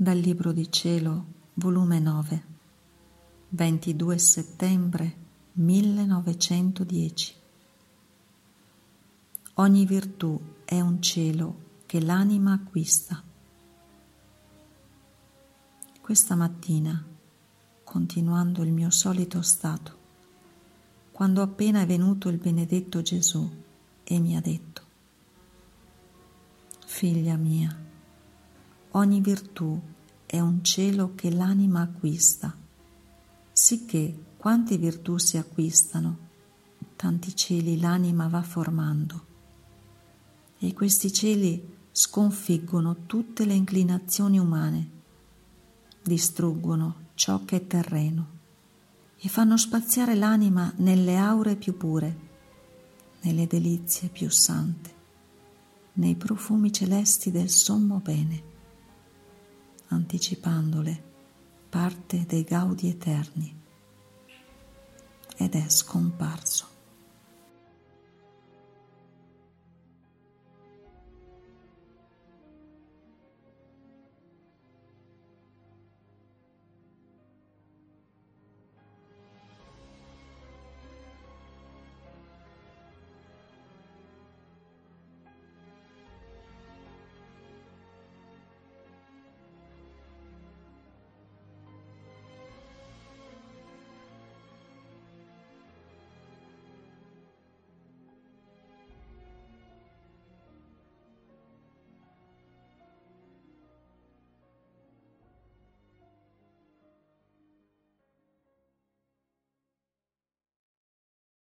Dal Libro di Cielo, volume 9, 22 settembre 1910. Ogni virtù è un cielo che l'anima acquista. Questa mattina, continuando il mio solito stato, quando appena è venuto il benedetto Gesù e mi ha detto, Figlia mia, ogni virtù è un cielo che l'anima acquista, sicché quante virtù si acquistano, tanti cieli l'anima va formando. E questi cieli sconfiggono tutte le inclinazioni umane, distruggono ciò che è terreno e fanno spaziare l'anima nelle aure più pure, nelle delizie più sante, nei profumi celesti del sommo bene anticipandole parte dei gaudi eterni ed è scomparso.